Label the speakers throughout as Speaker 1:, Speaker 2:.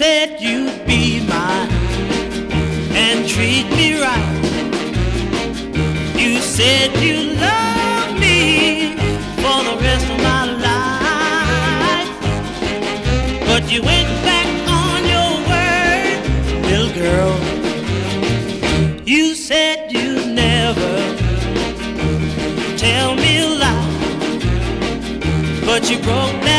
Speaker 1: said you'd be mine and treat me right. You said you love me for the rest of my life, but you went back on your word, little girl. You said you'd never tell me a lie, but you broke.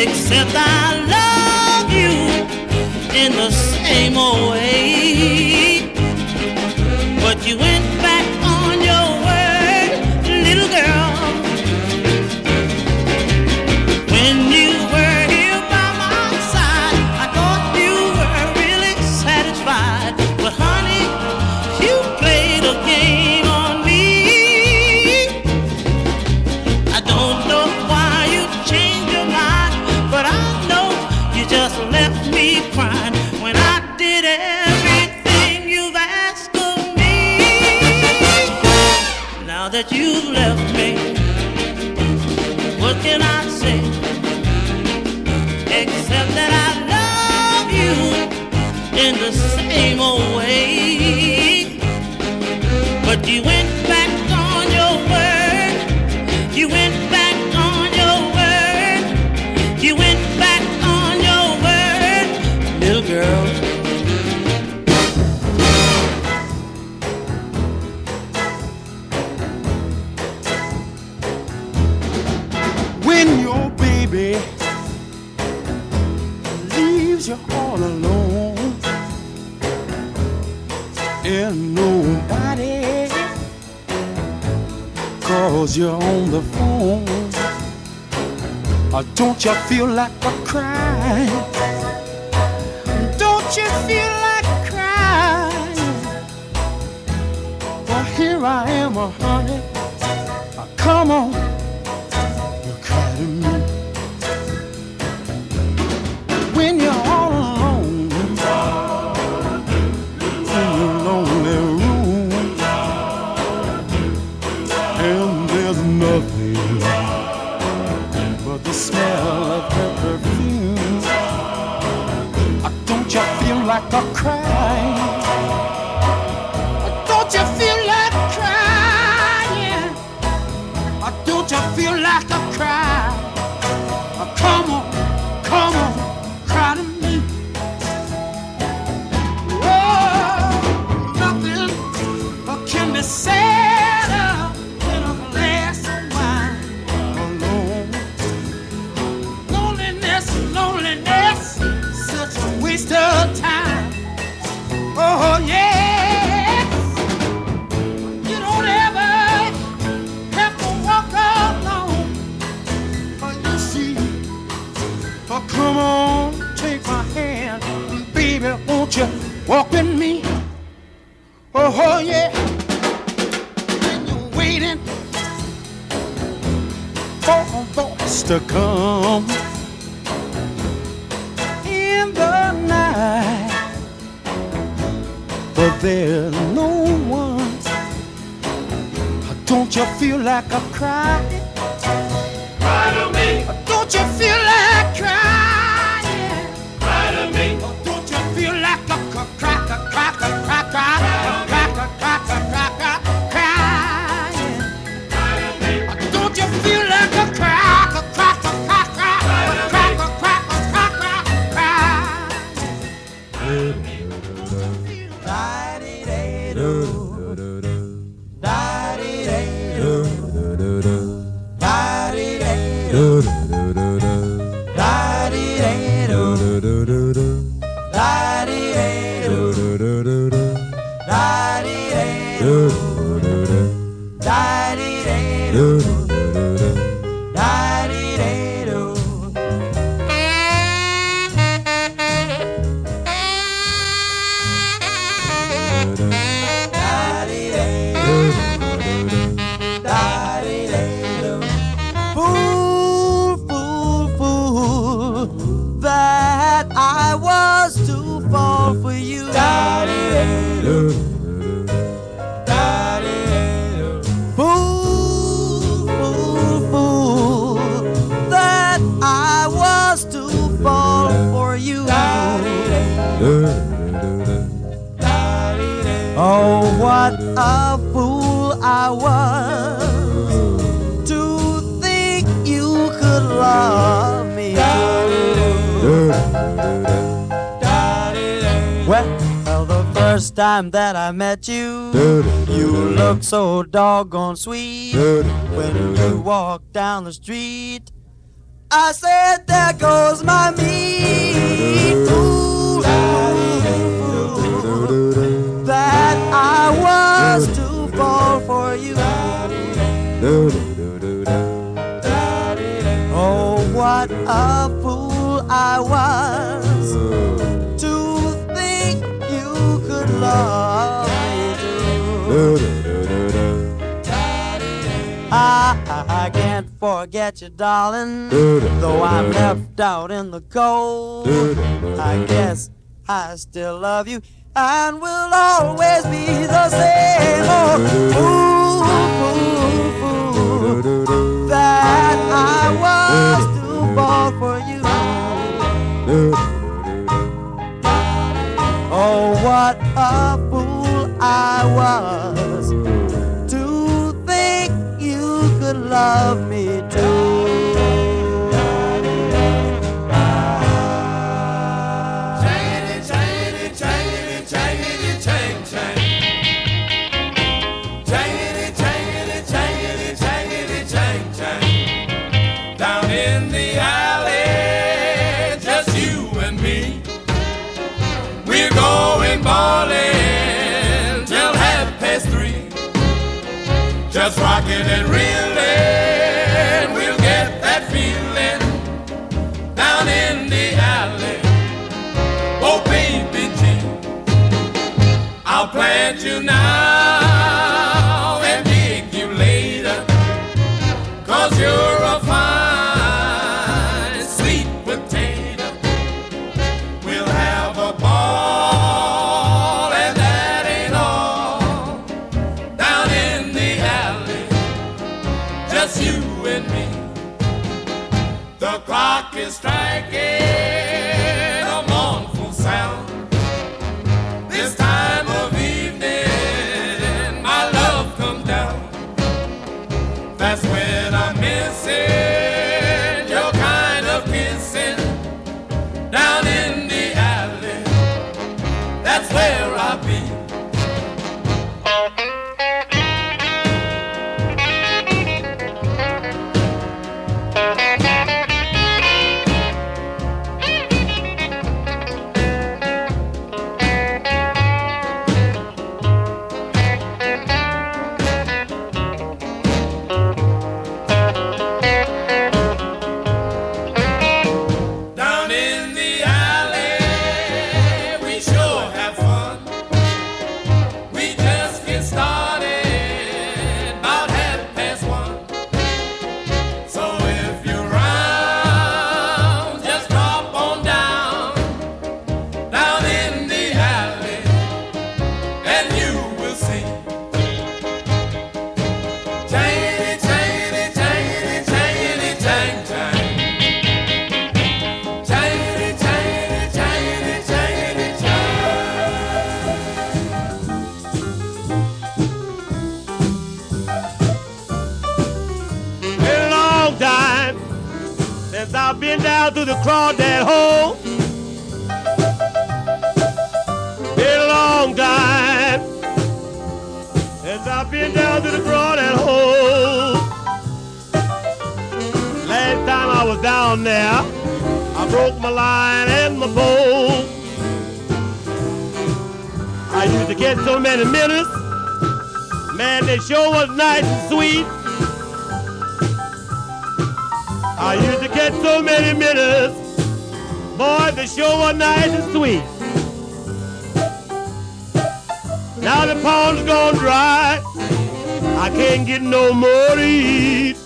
Speaker 1: jeito que cê that you've left me, what can I say? Except that I love you in the same old way.
Speaker 2: nobody Cause you're on the phone Don't you feel like a cry? Don't you feel like crying? Well, here I am, honey Come on walk with me. Oh, oh yeah. And you're waiting for a voice to come in the night. But there's no one. Don't you feel like I'm crying? Cry to me. Don't you feel
Speaker 3: time that I met you, you looked so doggone sweet. When you walked down the street, I said, There goes my meat. Ooh, that I was to fall for you. Oh, what a fool I was I can't forget you, darling. Though I'm left out in the cold, I guess I still love you and will always be the same. Oh, ooh, what a fool I was to think you could love me too.
Speaker 4: Just rocking and reeling. We'll get that feeling down in the alley. Oh, baby G, I'll plant you now crawdad hole. Been a long time since I've been down to the crawdad hole. Last time I was down there, I broke my line and my pole. I used to get so many minutes. Man, they sure was nice and sweet. 30 minutes. Boy, the show was nice and sweet. Now the pond's gone dry. I can't get no more to eat.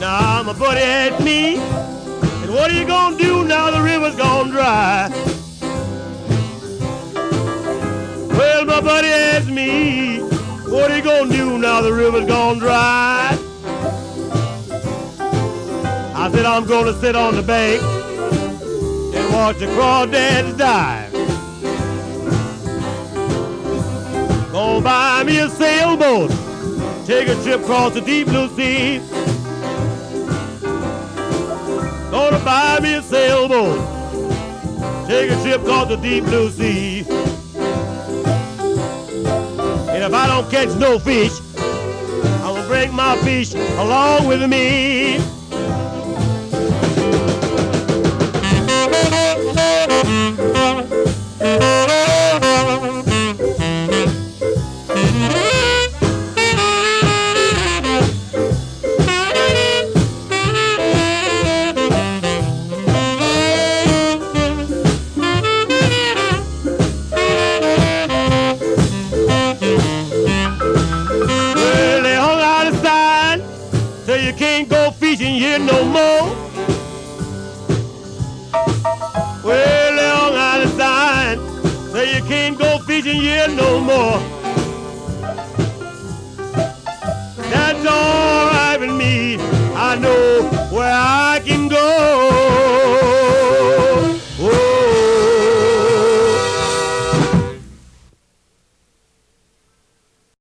Speaker 4: Now my buddy asked me, and what are you gonna do now the river's gone dry? Well, my buddy asked me, what are you gonna do now the river's gone dry? I'm gonna sit on the bank and watch the crawdads die. Gonna buy me a sailboat, take a trip across the deep blue sea. Gonna buy me a sailboat, take a trip across the deep blue sea. And if I don't catch no fish, I will bring my fish along with me. Well, no more.